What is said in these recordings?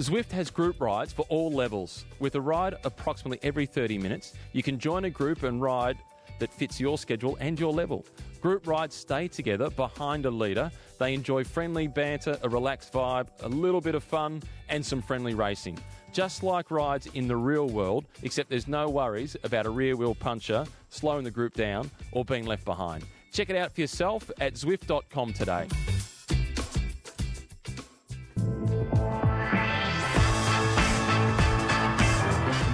Zwift has group rides for all levels. With a ride approximately every 30 minutes, you can join a group and ride that fits your schedule and your level. Group rides stay together behind a leader. They enjoy friendly banter, a relaxed vibe, a little bit of fun, and some friendly racing. Just like rides in the real world, except there's no worries about a rear wheel puncher slowing the group down or being left behind. Check it out for yourself at Zwift.com today.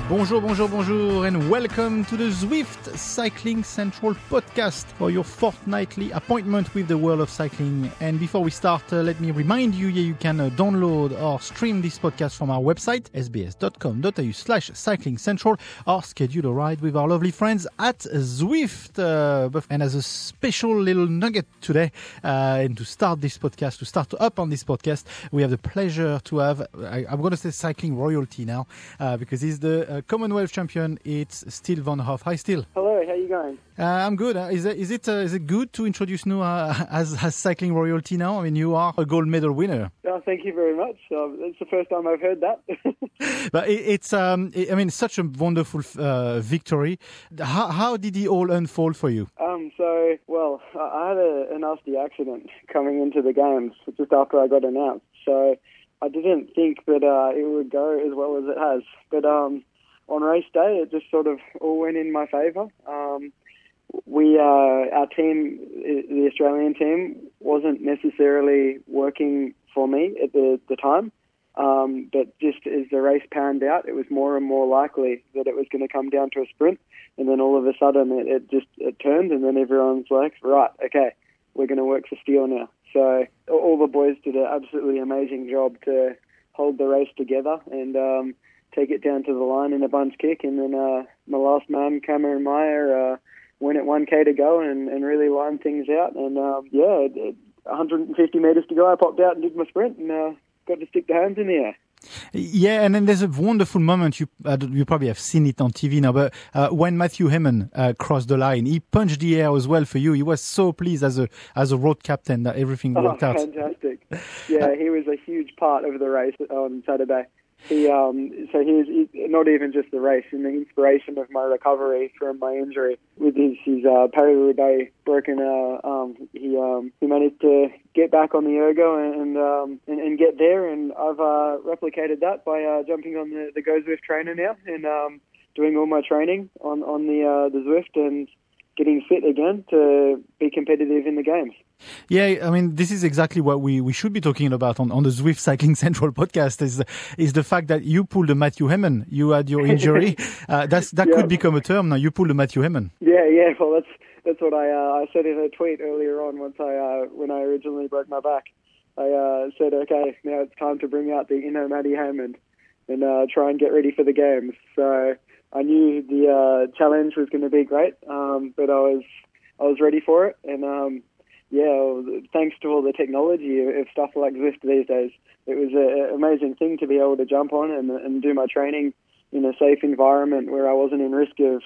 Bonjour, bonjour, bonjour, and welcome to the Zwift Cycling Central podcast for your fortnightly appointment with the world of cycling. And before we start, uh, let me remind you, yeah, you can uh, download or stream this podcast from our website, sbs.com.au slash cycling central, or schedule a ride with our lovely friends at Zwift. Uh, and as a special little nugget today, uh, and to start this podcast, to start up on this podcast, we have the pleasure to have, I, am going to say cycling royalty now, uh, because he's the uh, Commonwealth champion. It's Steele Von Hoff. Hi, Steele. Hello. How are you going? Uh, I'm good. Uh, is it is it, uh, is it good to introduce you uh, as as cycling royalty now? I mean, you are a gold medal winner. Oh, thank you very much. it's the first time I've heard that. but it, it's um, it, I mean, such a wonderful uh, victory. How how did it all unfold for you? Um, so well, I had a, a nasty accident coming into the games just after I got announced. So. I didn't think that uh, it would go as well as it has. But um, on race day, it just sort of all went in my favour. Um, we, uh, our team, the Australian team, wasn't necessarily working for me at the, the time. Um, but just as the race panned out, it was more and more likely that it was going to come down to a sprint. And then all of a sudden, it, it just it turned, and then everyone's like, right, okay, we're going to work for Steele now. So all the boys did an absolutely amazing job to hold the race together, and um, take it down to the line in a bunch kick, and then uh, my last man, Cameron Meyer, uh, went at 1k to go and, and really lined things out. And um, yeah, 150 metres to go, I popped out and did my sprint and uh, got to stick the hands in the air. Yeah, and then there's a wonderful moment. You uh, you probably have seen it on TV now, but uh, when Matthew Hayman uh, crossed the line, he punched the air as well for you. He was so pleased as a as a road captain that everything worked oh, out. Fantastic! Yeah, he was a huge part of the race on Saturday he um so he's he, not even just the race and the inspiration of my recovery from my injury with his his uh Paris broken uh um he um he managed to get back on the ergo and and um and, and get there and I've uh replicated that by uh jumping on the the Go Zwift trainer now and um doing all my training on on the uh the Zwift and getting fit again to be competitive in the games. Yeah, I mean, this is exactly what we, we should be talking about on, on the Zwift Cycling Central podcast is is the fact that you pulled a Matthew Hayman. You had your injury. uh, that's that yeah. could become a term now. You pulled a Matthew Hayman. Yeah, yeah. Well, that's that's what I uh, I said in a tweet earlier on once I uh, when I originally broke my back. I uh, said, okay, now it's time to bring out the inner Matty Hayman and uh, try and get ready for the games. So I knew the uh, challenge was going to be great, um, but I was I was ready for it, and um, yeah, thanks to all the technology of stuff like Zwift these days, it was an amazing thing to be able to jump on and, and do my training in a safe environment where I wasn't in risk of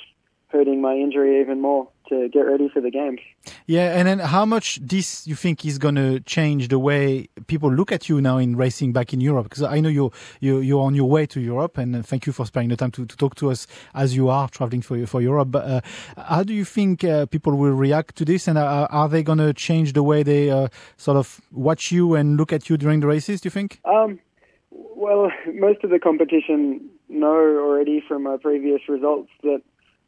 hurting my injury even more to get ready for the games. Yeah, and then how much this you think is going to change the way people look at you now in racing back in Europe? Because I know you're, you're, you're on your way to Europe, and thank you for spending the time to, to talk to us as you are traveling for for Europe. But uh, how do you think uh, people will react to this, and uh, are they going to change the way they uh, sort of watch you and look at you during the races? Do you think? Um, well, most of the competition know already from my previous results that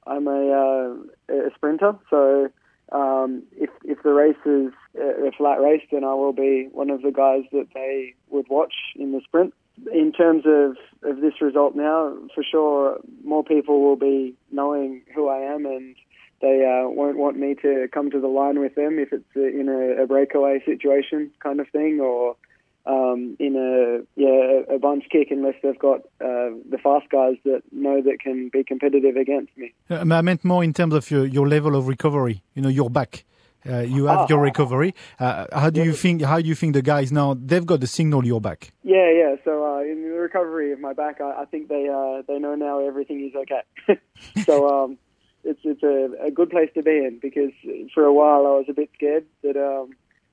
I'm a, uh, a sprinter, so um, if if the race is a flat race, then I will be one of the guys that they would watch in the sprint. In terms of, of this result now, for sure, more people will be knowing who I am, and they uh, won't want me to come to the line with them if it's in a, a breakaway situation kind of thing, or um, in a yeah a bunch kick unless they've got uh, the fast guys that know that can be competitive against me. Uh, I meant more in terms of your, your level of recovery. You know, your back. Uh, you have ah, your recovery. Uh, how do yeah. you think? How do you think the guys now? They've got the signal your back. Yeah, yeah. So uh, in the recovery of my back, I, I think they uh, they know now everything is okay. so um, it's it's a, a good place to be in because for a while I was a bit scared that um,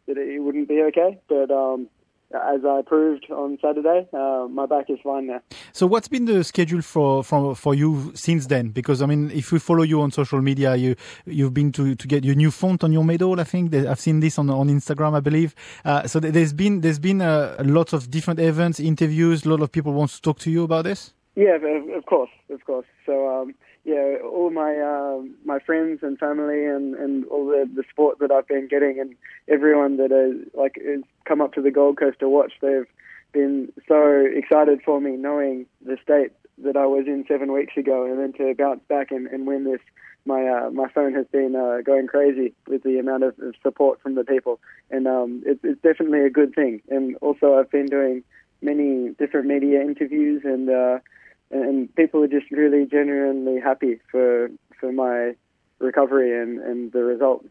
that it wouldn't be okay, but um, as I proved on Saturday, uh, my back is fine now. So, what's been the schedule for, for for you since then? Because I mean, if we follow you on social media, you you've been to, to get your new font on your medal. I think I've seen this on on Instagram, I believe. Uh, so there's been there's been a, a lot of different events, interviews. A lot of people want to talk to you about this. Yeah, of, of course, of course. So. Um, yeah, all my uh, my friends and family and, and all the, the support that I've been getting and everyone that has like has come up to the Gold Coast to watch, they've been so excited for me, knowing the state that I was in seven weeks ago, and then to bounce back and, and win this. My uh, my phone has been uh, going crazy with the amount of, of support from the people, and um, it, it's definitely a good thing. And also, I've been doing many different media interviews and. And people are just really genuinely happy for for my recovery and, and the result.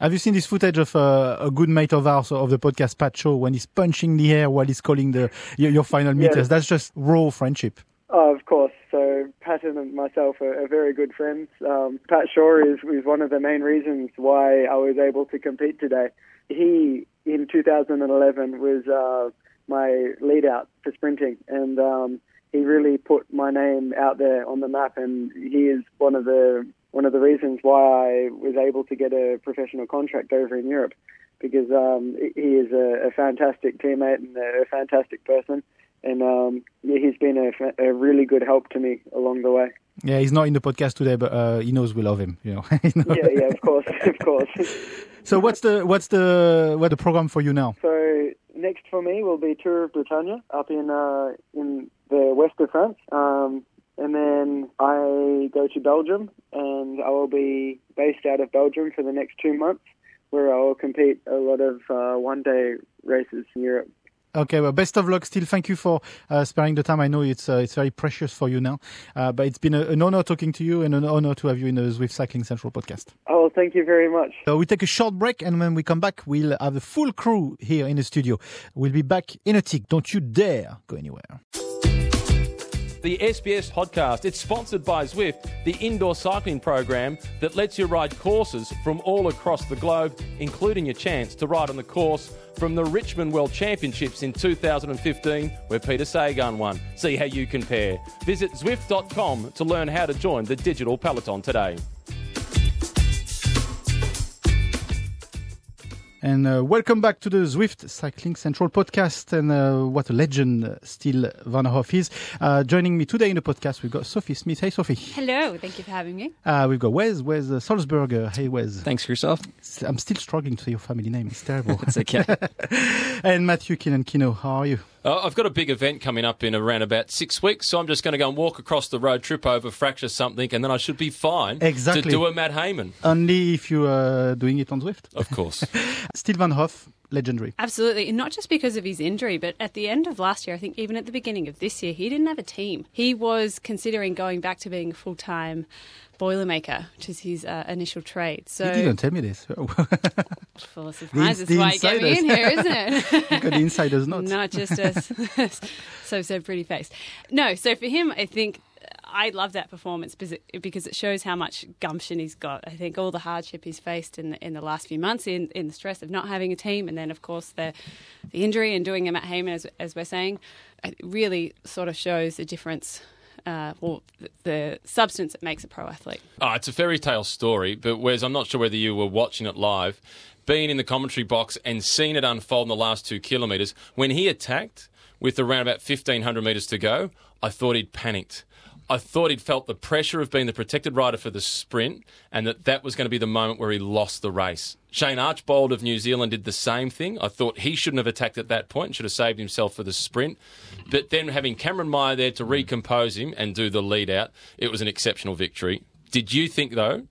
Have you seen this footage of uh, a good mate of ours of the podcast, Pat Shaw, when he's punching the air while he's calling the your, your final meters? Yes. That's just raw friendship. Oh, of course. So Pat and myself are, are very good friends. Um, Pat Shaw is, is one of the main reasons why I was able to compete today. He, in 2011, was uh, my lead out for sprinting, and um, he really put my name out there on the map, and he is one of the one of the reasons why I was able to get a professional contract over in Europe, because um, he is a, a, fantastic teammate and a, fantastic person, and um, yeah, he's been a, a, really good help to me along the way. Yeah, he's not in the podcast today, but uh, he knows we love him. You know. yeah, yeah, of course, of course. so what's the what's the what the program for you now? So next for me will be Tour of Bretagne up in uh, in the west of France. Um, and then I go to Belgium, and I will be based out of Belgium for the next two months, where I will compete a lot of uh, one-day races in Europe. Okay, well, best of luck. Steele, thank you for uh, sparing the time. I know it's uh, it's very precious for you now, uh, but it's been a, an honor talking to you and an honor to have you in the Zwift Cycling Central podcast. Oh, thank you very much. So we take a short break, and when we come back, we'll have the full crew here in the studio. We'll be back in a tick. Don't you dare go anywhere the SBS podcast. It's sponsored by Zwift, the indoor cycling program that lets you ride courses from all across the globe, including a chance to ride on the course from the Richmond World Championships in 2015, where Peter Sagan won. See how you compare. Visit Zwift.com to learn how to join the digital peloton today. And uh, welcome back to the Zwift Cycling Central podcast. And uh, what a legend uh, Steele Von Hoff is. Uh, joining me today in the podcast, we've got Sophie Smith. Hey, Sophie. Hello. Thank you for having me. Uh, we've got Wes, Wes uh, Salzberger. Hey, Wes. Thanks for yourself. I'm still struggling to say your family name. It's terrible. it's okay. and Matthew Keenan Kino, how are you? Uh, I've got a big event coming up in around about six weeks, so I'm just going to go and walk across the road, trip over, fracture something, and then I should be fine exactly. to do a Matt Hayman. Only if you are doing it on Zwift. Of course. Steele Von Hoff, legendary. Absolutely. And not just because of his injury, but at the end of last year, I think even at the beginning of this year, he didn't have a team. He was considering going back to being a full time boilermaker, which is his uh, initial trade. So you didn't tell me this. full of surprises. The, the why you get me in here, isn't it? you got the insiders not. Not just us. so so pretty face. No, so for him, I think I love that performance because it shows how much gumption he's got. I think all the hardship he's faced in the, in the last few months, in, in the stress of not having a team, and then of course the the injury and doing him at Hayman, as, as we're saying, it really sort of shows the difference. Uh, or the substance that makes a pro athlete. Oh, it's a fairy tale story, but Wes, I'm not sure whether you were watching it live, being in the commentary box and seeing it unfold in the last two kilometres. When he attacked with around about 1,500 metres to go, I thought he'd panicked. I thought he'd felt the pressure of being the protected rider for the sprint and that that was going to be the moment where he lost the race. Shane Archbold of New Zealand did the same thing. I thought he shouldn't have attacked at that point and should have saved himself for the sprint. But then having Cameron Meyer there to recompose him and do the lead out, it was an exceptional victory. Did you think, though,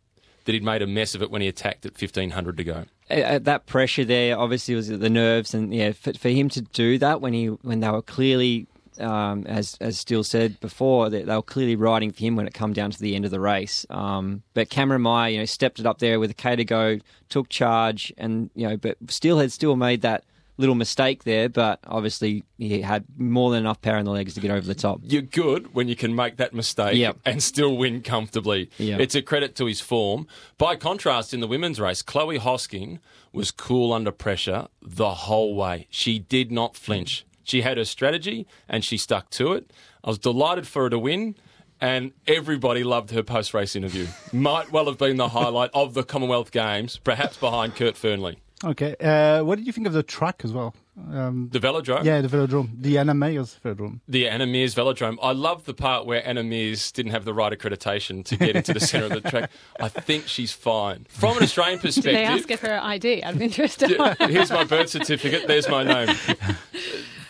that he'd made a mess of it when he attacked at 1500 to go? At that pressure there, obviously, was the nerves, and yeah, for, for him to do that when he when they were clearly um, as as Steele said before, they, they, were clearly riding for him when it come down to the end of the race. Um, but Cameron Meyer, you know, stepped it up there with a K to go, took charge, and you know, but Steele had still made that little mistake there, but obviously he had more than enough power in the legs to get over the top. You're good when you can make that mistake Yep. and still win comfortably. Yep. It's a credit to his form. By contrast, in the women's race, Chloe Hosking was cool under pressure the whole way. She did not flinch. She had her strategy and she stuck to it. I was delighted for her to win. And everybody loved her post race interview. Might well have been the highlight of the Commonwealth Games, perhaps behind Kurt Fearnley. Okay. Uh, what did you think of the track as well? Um, The velodrome? yeah, the velodrome, the Anna Meares velodrome. the Anna Meares velodrome. I love the part where Anna Meares didn't have the right accreditation to get into the centre of the track. I think she's fine. From an Australian Did they ask perspective, her for her ID I'm interested. Yeah, here's my birth certificate, there's my name.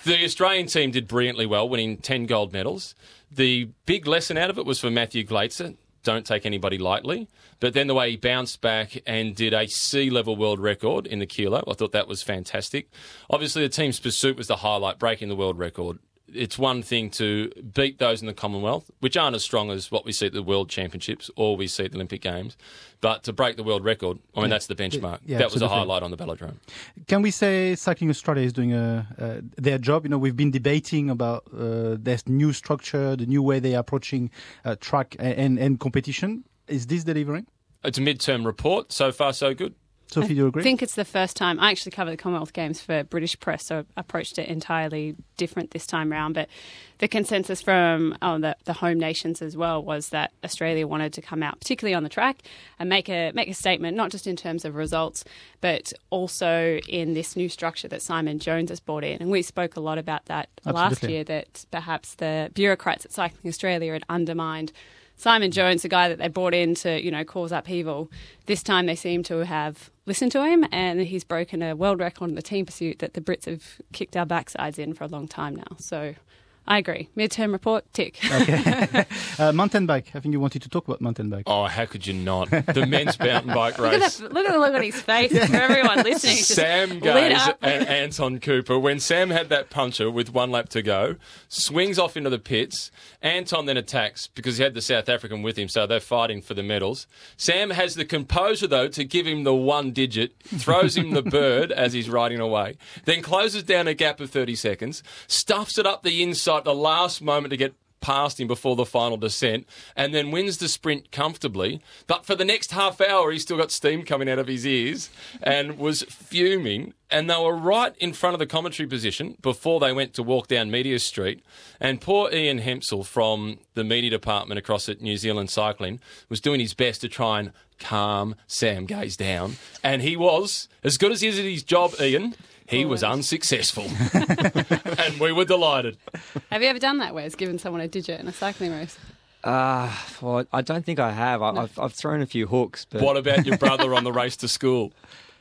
The Australian team did brilliantly well, winning 10 gold medals. The big lesson out of it was for Matthew Glaetzer. Don't take anybody lightly. But then the way he bounced back and did a sea level world record in the kilo, I thought that was fantastic. Obviously, the team's pursuit was the highlight, breaking the world record. It's one thing to beat those in the Commonwealth, which aren't as strong as what we see at the World Championships or we see at the Olympic Games, but to break the world record, I mean, that's the benchmark. Yeah, that was a highlight on the velodrome. Can we say Cycling Australia is doing a, uh, their job? You know, we've been debating about uh, their new structure, the new way they are approaching uh, track and, and competition. Is this delivering? It's a midterm report. So far, so good. Sophie, do you agree? I think it's the first time I actually covered the Commonwealth Games for British press, so I approached it entirely different this time round. But the consensus from oh, the, the home nations as well was that Australia wanted to come out, particularly on the track, and make a make a statement, not just in terms of results, but also in this new structure that Simon Jones has brought in. And we spoke a lot about that last year. That perhaps the bureaucrats at Cycling Australia had undermined. Simon Jones, the guy that they brought in to, you know, cause upheaval, this time they seem to have listened to him and he's broken a world record in the team pursuit that the Brits have kicked our backsides in for a long time now. So I agree. Midterm report, tick. Uh, mountain bike. I think you wanted to talk about mountain bike. Oh, how could you not? The men's mountain bike Look at, race. look at the look on his face for everyone listening. Sam lit Gaze up. and Anton Cooper. When Sam had that puncher with one lap to go, swings off into the pits. Anton then attacks because he had the South African with him, so they're fighting for the medals. Sam has the composure, though, to give him the one digit, throws him the bird as he's riding away, then closes down a gap of 30 seconds, stuffs it up the inside at the last moment to get past him before the final descent and then wins the sprint comfortably. But for the next half hour, he still got steam coming out of his ears and was fuming. And they were right in front of the commentary position before they went to walk down Media Street. And poor Ian Hempsel from the media department across at New Zealand Cycling was doing his best to try and calm Sam Gaze down. And he was, as good as he is at his job, Ian, he was unsuccessful. and we were delighted. Have you ever done that, Wes, given someone a digit in a cycling race? Uh, well, I don't think I have. I, I've, I've thrown a few hooks, but What about your brother on the race to school?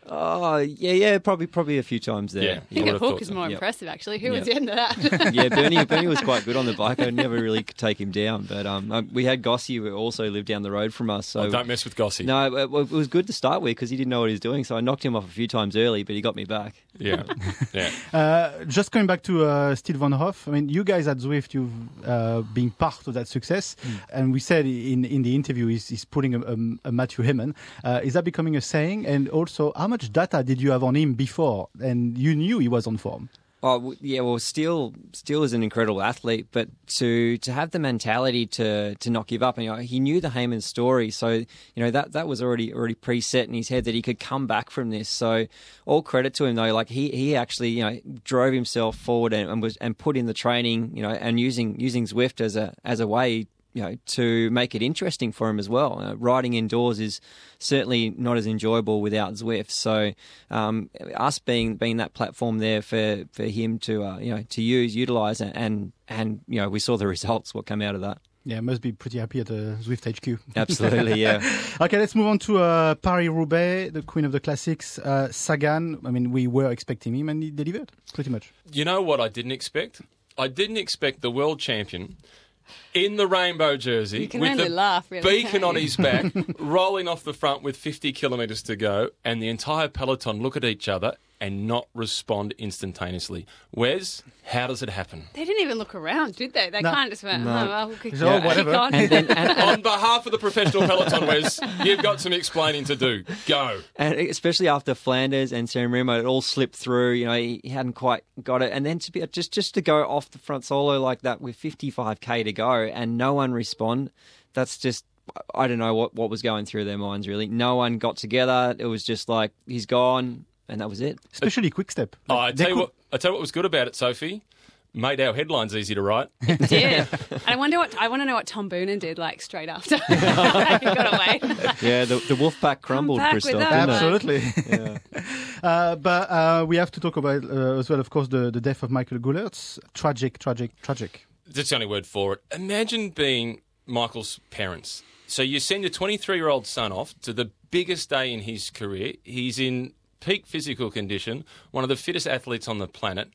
oh yeah, yeah, probably probably a few times there. Yeah. I I think a hook thought is so. more Yep. impressive, actually. Who Yep. was into that? yeah, Bernie, Bernie was quite good on the bike. I never really could take him down, but um, um, we had Gossie who also lived down the road from us. So Oh, don't mess with Gossie. no, it, it was good to start with because he didn't know what he was doing. So I knocked him off a few times early, but he got me back. Yeah, yeah. Uh, just coming back to uh, Steve Von Hoff, I mean, you guys at Zwift, you've uh, been part of that success, and we said in in the interview he's, he's putting a, a, a Matthew Hayman. Uh, is that becoming a saying? And also, how much data did you have on him before, and you knew he was on form? Oh yeah, well, Steele Steele is an incredible athlete, but to to have the mentality to to not give up, and you know, he knew the Hayman story, so you know that that was already already preset in his head that he could come back from this. So all credit to him though, like he he actually you know drove himself forward and, and was and put in the training, you know, and using using Zwift as a as a way you know, to make it interesting for him as well. Uh, riding indoors is certainly not as enjoyable without Zwift. So, um, us being being that platform there for, for him to uh, you know to use, utilize, and, and and you know we saw the results. What came out of that? Yeah, must be pretty happy at the Zwift HQ. Absolutely, yeah. Okay, let's move on to uh, Paris Roubaix, the queen of the classics, uh, Sagan. I mean, we were expecting him, and he delivered pretty much. You know what I didn't expect? I didn't expect the world champion in the rainbow jersey with the laugh, really, beacon on his back, rolling off the front with 50 kilometres to go, and the entire peloton look at each other and not respond instantaneously. Wes, how does it happen? They didn't even look around, did they? They No. kind of just went, No. oh, well, we'll kick, It's all whatever. on. And then, and, and, On behalf of the professional peloton, Wes, you've got some explaining to do. Go. and especially after Flanders and San Remo, it all slipped through. You know, he, he hadn't quite got it, and then to be just just to go off the front solo like that with 55k to go and no one respond, that's just. I don't know what, what was going through their minds really. No one got together. It was just like he's gone, and that was it. Especially quick step. Oh, I tell you could- what. I tell you what was good about it, Sophie. Made our headlines easy to write. did. I wonder what I want to know what Tom Boonen did like straight after he got away. Yeah, the, the wolf pack crumbled, back Christoph. that didn't it? Absolutely. uh, but uh, we have to talk about uh, as well, of course, the, the death of Michael Goolaerts. Tragic, tragic, tragic. That's the only word for it. Imagine being Michael's parents. So you send your 23 year old son off to the biggest day in his career. He's in peak physical condition, one of the fittest athletes on the planet,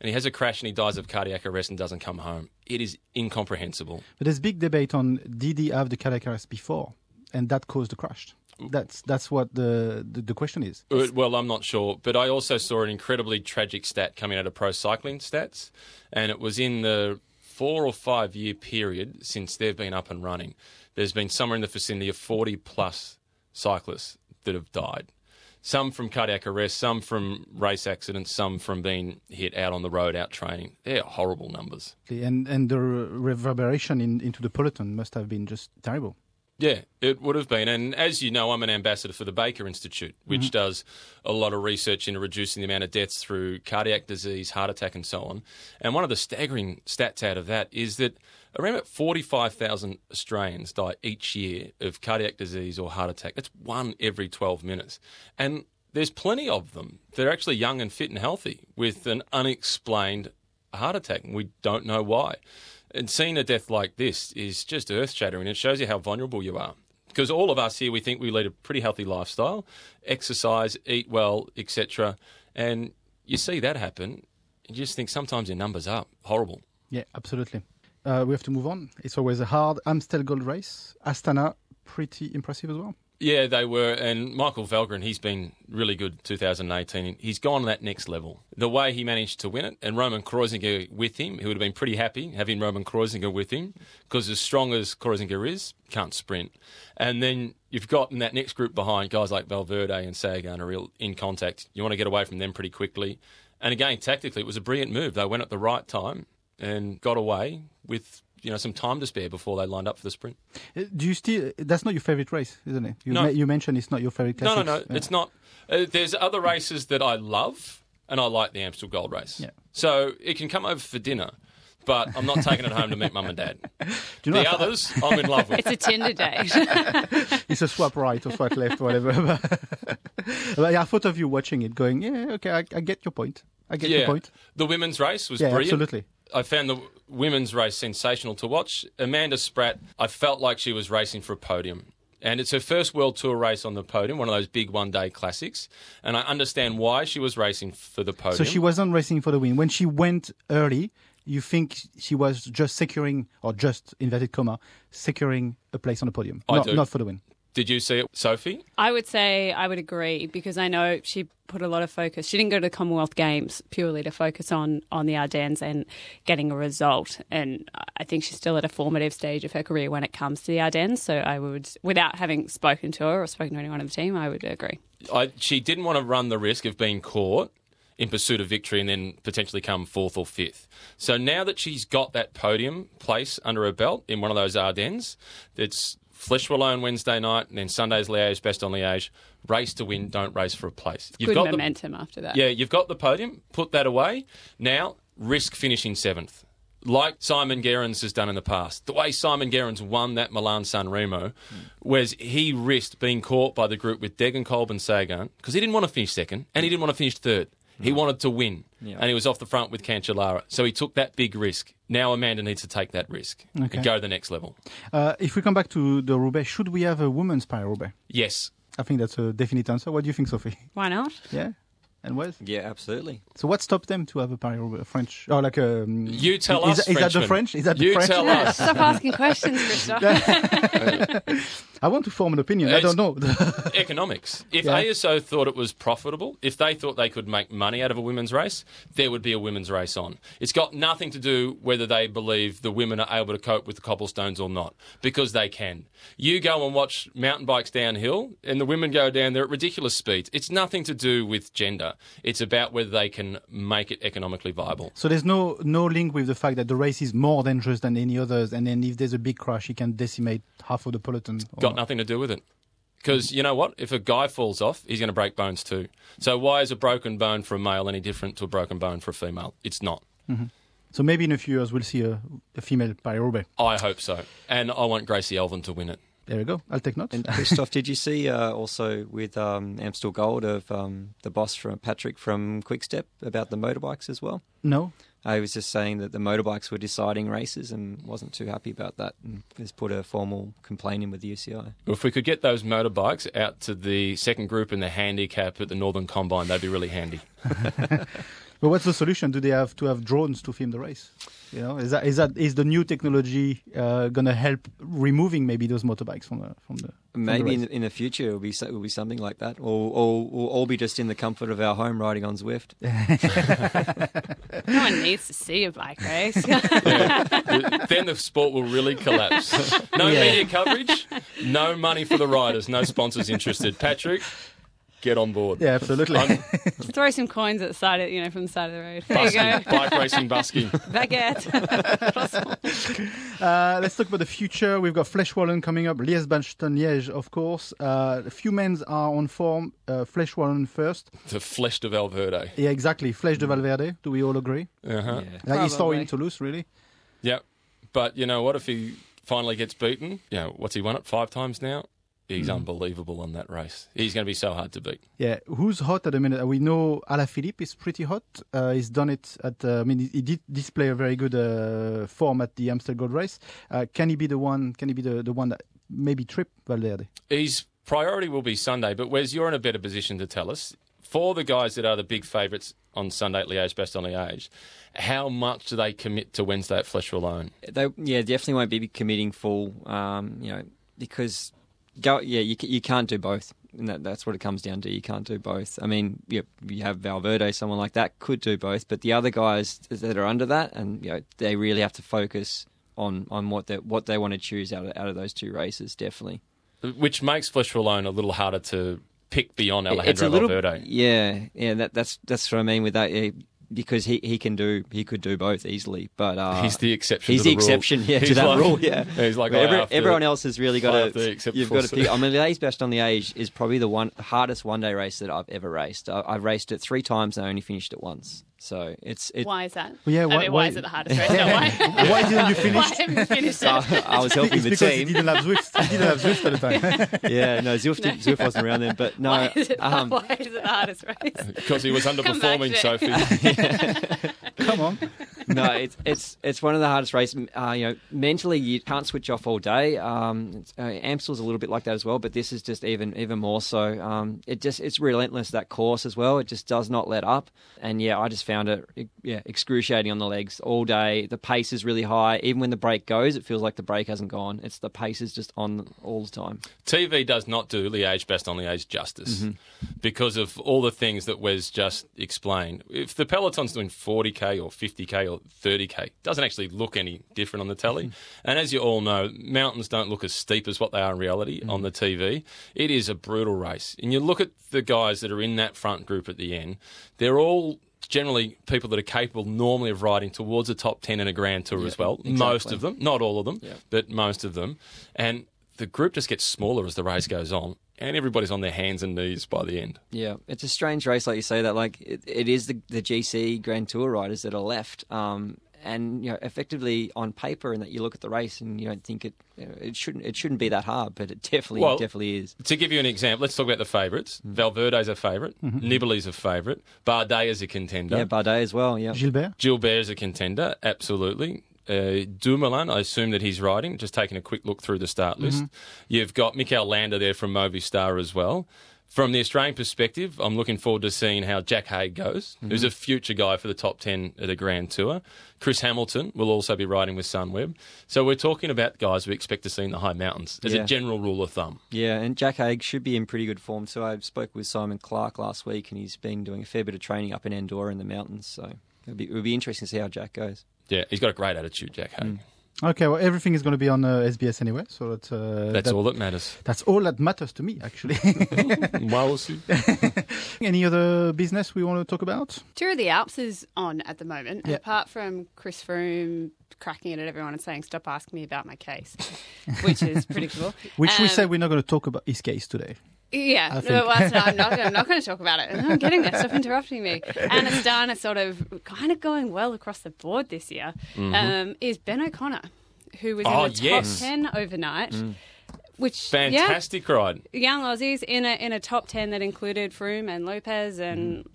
and he has a crash and he dies of cardiac arrest and doesn't come home. It is incomprehensible. But there's big debate on did he have the cardiac arrest before, and that caused the crash. That's that's what the, the the question is. Uh, Well, I'm not sure, but I also saw an incredibly tragic stat coming out of Pro Cycling Stats, and it was in the four or five year period since they've been up and running. There's been somewhere in the vicinity of 40 plus cyclists that have died. Some from cardiac arrest, some from race accidents, some from being hit out on the road, out training. They're horrible numbers. And and the reverberation in, into the peloton must have been just terrible. Yeah, it would have been. And as you know, I'm an ambassador for the Baker Institute, mm-hmm. which does a lot of research into reducing the amount of deaths through cardiac disease, heart attack, and so on. And one of the staggering stats out of that is that around about 45,000 Australians die each year of cardiac disease or heart attack. That's one every 12 minutes. And there's plenty of them. They're actually young and fit and healthy with an unexplained heart attack, and we don't know why. And seeing a death like this is just earth shattering. It shows you how vulnerable you are. Because all of us here, we think we lead a pretty healthy lifestyle, exercise, eat well, etc. And you see that happen, you just think sometimes your numbers are Horrible. Yeah, absolutely. Uh, we have to move on. It's always a hard Amstel Gold Race. Astana, pretty impressive as well. Yeah, they were. And Michael Valgren, he's been really good 2018. He's gone that next level. The way he managed to win it, and Roman Kreuziger with him, he would have been pretty happy having Roman Kreuziger with him, because as strong as Kreuziger is, can't sprint. And then you've got in that next group behind guys like Valverde and Sagan are real in contact. You want to get away from them pretty quickly. And again, tactically, it was a brilliant move. They went at the right time and got away with you know some time to spare before they lined up for the sprint. Uh, Do you still? That's not your favorite race, isn't it? You, No. ma- you mentioned it's not your favorite. No, no, no. Yeah. It's not. Uh, there's other races that I love, and I like the Amstel Gold Race. Yeah. So it can come over for dinner, but I'm not taking it home to meet mum and dad. Do you know, The others, I'm in love with. It's a Tinder date. it's a swap right or swap left, or whatever. but yeah, I thought of you watching it, going, yeah, okay, I, I get your point. I get your point. The women's race was Yeah, brilliant. absolutely. I found the women's race sensational to watch. Amanda Spratt, I felt like she was racing for a podium. And it's her first World Tour race on the podium, one of those big one day classics. And I understand why she was racing for the podium. So she wasn't racing for the win. When she went early, you think she was just securing, or just inverted comma, securing a place on the podium, I not, do. not for the win. Did you see it, Sophie? I would say I would agree because I know she put a lot of focus. She didn't go to the Commonwealth Games purely to focus on on the Ardennes and getting a result. And I think she's still at a formative stage of her career when it comes to the Ardennes. So I would, without having spoken to her or spoken to anyone on the team, I would agree. I, she didn't want to run the risk of being caught in pursuit of victory and then potentially come fourth or fifth. So now that she's got that podium place under her belt in one of those Ardennes, it's Flèche Wallonne Wednesday night and then Sunday's Liège, Bastogne Liège. Race to win, don't race for a place. You've Good got the- momentum after that. yeah, you've got the podium. Put that away. Now, risk finishing seventh. Like Simon Gerrans has done in the past. The way Simon Gerrans won that Milan San Remo was he risked being caught by the group with Degenkolb and Sagan because he didn't want to finish second and he didn't want to finish third. He wanted to win. Yeah. And he was off the front with Cancellara. So he took that big risk. Now Amanda needs to take that risk Okay. and go to the next level. Uh, if we come back to the Roubaix, should we have a women's Paris-Roubaix? Yes. I think that's a definite answer. What do you think, Sophie? Why not? Yeah? And Wes? Yeah, absolutely. So what stopped them to have a Paris-Roubaix? French? Or like a... Um, You tell is, us, Is that the French? Is that the You French? tell us. Stop asking questions, Christoph. I want to form an opinion. I don't know. Economics. If Yeah. ASO thought it was profitable, if they thought they could make money out of a women's race, there would be a women's race on. It's got nothing to do whether they believe the women are able to cope with the cobblestones or not, because they can. You go and watch mountain bikes downhill, and the women go down there at ridiculous speeds. It's nothing to do with gender. It's about whether they can make it economically viable. so there's no no link with the fact that the race is more dangerous than any others, and then if there's a big crash, it can decimate half of the peloton. got. Nothing to do with it. Because you know what? If a guy falls off, he's going to break bones too. So why is a broken bone for a male any different to a broken bone for a female? It's not. So maybe in a few years we'll see a, a female Paris-Roubaix. I hope so. And I want Gracie Elvin to win it. There we go. I'll take notes. And Christoph, did you see uh, also with um, Amstel Gold of um, the boss from Patrick from Quickstep about the motorbikes as well? no. I was just saying that the motorbikes were deciding races and wasn't too happy about that and has put a formal complaint in with the UCI. If we could get those motorbikes out to the second group in the handicap at the Northern Combine, that'd be really handy. But what's the solution? Do they have to have drones to film the race? You know, is that is that is the new technology uh, gonna help removing maybe those motorbikes from the from the Maybe in, race? in the future it'll be so- it'll be something like that, or, or we'll all be just in the comfort of our home riding on Zwift. No one needs to see a bike race. Yeah. then the sport will really collapse. No Yeah. media coverage, no money for the riders, no sponsors interested. Patrick, get on board. yeah, absolutely. I'm Throw some coins at the side of you know from the side of the road. There you go. bike racing busking. Baguette. Uh, let's talk about the future. We've got Flèche Wallonne coming up, Liège Bastogne Liège, of course. Uh, a few men are on form. Uh, Flèche Wallonne first. The flesh de Valverde. Yeah, exactly. Flesh de Valverde. Do we all agree? Uh-huh. Yeah. Like he's Probably. in Toulouse, really? Yep. But you know what? If he finally gets beaten, you know, what's he won it five times now? He's unbelievable on that race. He's going to be so hard to beat. Yeah, who's hot at the minute? We know Alaphilippe is pretty hot. Uh, he's done it at. Uh, I mean, he, he did display a very good uh, form at the Amstel Gold Race. Uh, can he be the one? Can he be the, the one that maybe trip Valverde? His priority will be Sunday, but Wes, you're in a better position to tell us. For the guys that are the big favourites on Sunday at Liège, Bastogne Liège, how much do they commit to Wednesday at Flèche Wallonne? They yeah definitely won't be committing full, um, you know, because go yeah you you can't do both. And that, that's what it comes down to. You can't do both. I mean, you, you have Valverde, someone like that could do both, but the other guys that are under that, and you know, they really have to focus on on what they what they want to choose out of out of those two races. Definitely, Which makes Flèche Wallonne a little harder to pick beyond Alejandro little Valverde. yeah yeah. That, that's that's what I mean with that. Yeah, because he, he can do he could do both easily, but uh, He's the exception. He's to the the exception, yeah, to that like- rule, yeah. He's like, every- everyone else has really got to. You've got to pick. I mean, the A's Best on the Age is probably the one hardest one day race that I've ever raced. I, I've raced it three times and I only finished it once. So it's it. Why is that? Well, yeah, I why- mean, why- why is it the hardest race? No, why? Why didn't you finish? Why haven't you finished I, it? I was helping it's the because he team. didn't have Zwift. He didn't have Zwift at the time. Yeah, no, Zwift, didn't- Zwift wasn't around then, but no. Why is it, um, why is it the hardest race? because he was Come back underperforming, Sophie. Come on. No, it's it's it's one of the hardest races. Uh, you know, mentally you can't switch off all day. Um, uh, Amstel's a little bit like that as well, but this is just even even more so. Um, it just it's relentless that course as well. It just does not let up. And yeah, I just found it yeah excruciating on the legs all day. The pace is really high. Even when the break goes, it feels like the break hasn't gone. It's the pace is just on all the time. TV does not do Liège Bastogne Liège justice because of all the things that Wes just explained. If the peloton's doing 40k or 50k or 30k, doesn't actually look any different on the telly. and as you all know, mountains don't look as steep as what they are in reality mm-hmm. on the TV. It is a brutal race. And you look at the guys that are in that front group at the end, they're all generally people that are capable normally of riding towards the top 10 in a grand tour as well. Most of them, not all of them, Yeah. but most of them. And the group just gets smaller as the race goes on, and everybody's on their hands and knees by the end. Yeah, it's a strange race, like you say that. Like it, it is the, the GC Grand Tour riders that are left, um, and you know, effectively on paper, and that you look at the race and you don't think it you know, it shouldn't it shouldn't be that hard, but it definitely Well- definitely is. To give you an example, let's talk about the favourites. Valverde's a favourite, Nibali's a favourite, Bardet is a contender, Yeah, Bardet as well. Yeah, Gilbert? Gilbert is a contender, absolutely. Uh, Dumoulin, I assume that he's riding. Just taking a quick look through the start list. You've got Mikel Landa there from Movistar as well. From the Australian perspective, I'm looking forward to seeing how Jack Haig goes, who's a future guy for the top 10 at a Grand Tour. Chris Hamilton will also be riding with Sunweb. So we're talking about guys we expect to see in the high mountains as Yeah. a general rule of thumb. Yeah, and Jack Haig should be in pretty good form. So I spoke with Simon Clark last week, and he's been doing a fair bit of training up in Andorra in the mountains. So it'll be, it'll be interesting to see how Jack goes. Yeah, he's got a great attitude, Jack Haig. Okay, well, everything is going to be on uh, SBS anyway, so that's uh, That's that- all that matters. That's all that matters to me, actually. Well, we'll see. Any other business we want to talk about? Tour of the Alps is on at the moment. Yeah. Apart from Chris Froome cracking it at everyone and saying, "Stop asking me about my case," which is predictable. Which we Um, said we're not going to talk about his case today. Yeah, I no, well, not- I'm not. I'm not going to talk about it. I'm getting there. Stop interrupting me. And Astana sort of kind of going well across the board this year. Mm-hmm. Um, is Ben O'Connor, who was Oh, in the top yes. ten overnight. Mm. Which Fantastic ride. young Aussies in a in a top ten that included Froome and Lopez and mm.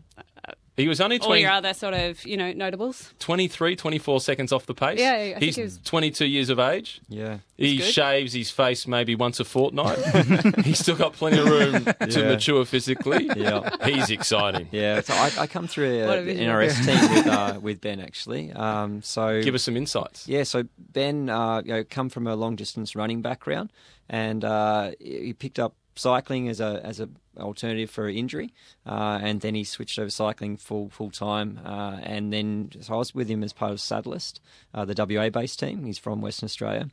He was only 20, all your other sort of you know notables. 23, 24 seconds off the pace. Yeah, I think he's he was- 22 years of age. Yeah. He good. shaves his face maybe once a fortnight. He's still got plenty of room to Yeah. mature physically. Yeah. He's exciting. Yeah, so I, I come through What a the. NRS team with, uh, with Ben actually. Um, so Give us some insights. Yeah, so Ben, uh, you know, come from a long distance running background, and uh, he picked up cycling as a as a alternative for injury, uh, and then he switched over cycling full full time, uh, and then so I was with him as part of Saddlest, uh, the WA based team. He's from Western Australia,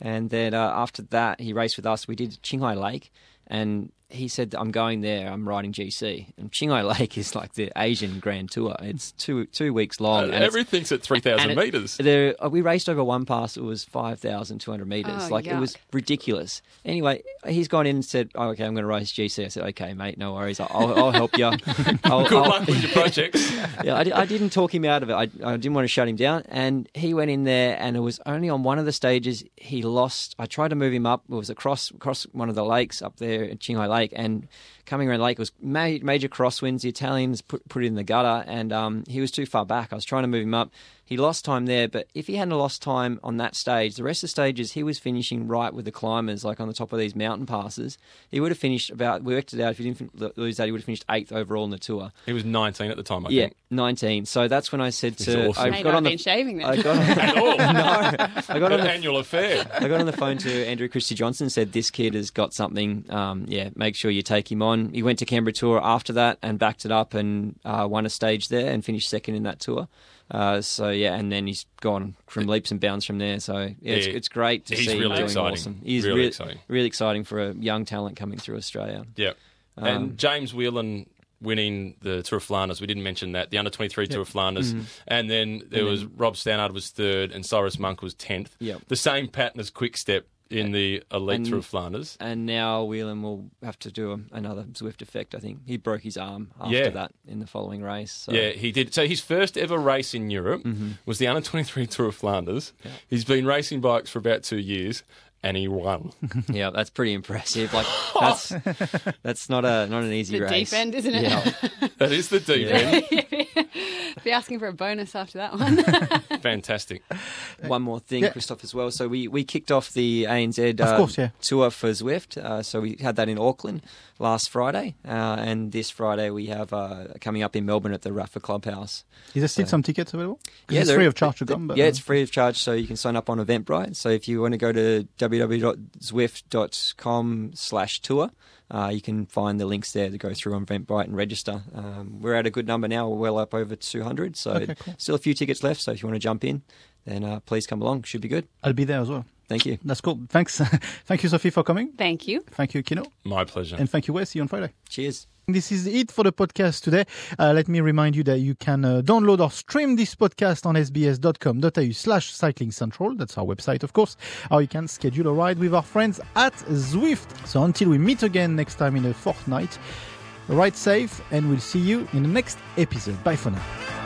and then uh, after that he raced with us. We did Qinghai Lake, and he said, "I'm going there. I'm riding GC." And Qinghai Lake is like the Asian Grand Tour. It's two two weeks long. and Everything's at 3,000 and it- metres. there, uh, we raced over one pass. It was five thousand two hundred meters. Oh, like it was ridiculous. Anyway, he's gone in and said, oh, "Okay, I'm going to race GC." I said, "Okay, mate, no worries. I'll, I'll help you." I'll, Good I'll- luck with your projects. yeah, I, I didn't talk him out of it. I, I didn't want to shut him down. And he went in there, and it was only on one of the stages he lost. I tried to move him up. It was across across one of the lakes up there at Qinghai Lake, and coming around the lake it was ma- major crosswinds. The Italians put put it in the gutter, and um, he was too far back. I was trying to move him up. He lost time there, but if he hadn't lost time on that stage, the rest of the stages he was finishing right with the climbers, like on the top of these mountain passes. He would have finished about. We worked it out. If he didn't lose that, he would have finished eighth overall in the tour. He was 19 at the time, I Yeah, think. 19. So that's when I said to. awesome. I May got not on have the. been shaving then. I got, At all. no, I got on An the. annual affair. I got on the phone to Andrew Christie Johnson and said, This kid has got something. Um, yeah, make sure you take him on. He went to Canberra Tour after that and backed it up and uh, won a stage there and finished second in that tour. Uh, so, yeah, and then he's gone from leaps and bounds from there. So, yeah, it's, Yeah, it's great to he's see really him doing exciting. awesome. He's Really really, exciting. really exciting for a young talent coming through Australia. Yeah. Um, and James Whelan winning the Tour of Flanders. We didn't mention that. The under 23 Tour of Flanders. Mm-hmm. And then there was Rob Stannard was third and Cyrus Monk was 10th. Yep. The same pattern as Quick Step in the Elite And- of Flanders. And now Whelan will have to do a, another Zwift effect. I think he broke his arm after Yeah. that in the following race. So. Yeah, he did. So his first ever race in Europe Mm-hmm. was the under 23 Tour of Flanders. He's been racing bikes for about two years. And he won. Yeah, that's pretty impressive. Like that's that's not a not an easy The race. deep end, isn't it? Yeah, that is the deep Yeah. end. Be asking for a bonus after that one. Fantastic. One more thing, Yeah. Christoph, as well. So we, we kicked off the ANZ Of uh, course, yeah. tour for Zwift. Uh, so we had that in Auckland last Friday, uh, and this Friday we have uh, coming up in Melbourne at the Rapha Clubhouse. Is there still So- some tickets available? Yeah, it's there- free of charge to th- come. But, yeah, it's free of charge, so you can sign up on Eventbrite. So if you want to go to www.zwift.com slash tour, uh, you can find the links there to go through on Eventbrite and register. Um, we're at a good number now. We're well up over 200, so Okay, cool. still a few tickets left. So if you want to jump in, then uh, please come along. Should be good. I'll be there as well. Thank you. That's cool. Thanks. thank you, Sophie, for coming. Thank you. Thank you, Kino. My pleasure. And thank you, Wes. See you on Friday. Cheers. This is it for the podcast today. Uh, let me remind you that you can uh, download or stream this podcast on sbs.com.au slash cycling central. That's our website, of course. Or you can schedule a ride with our friends at Zwift. So until we meet again next time in a fortnight, ride safe and we'll see you in the next episode. Bye for now.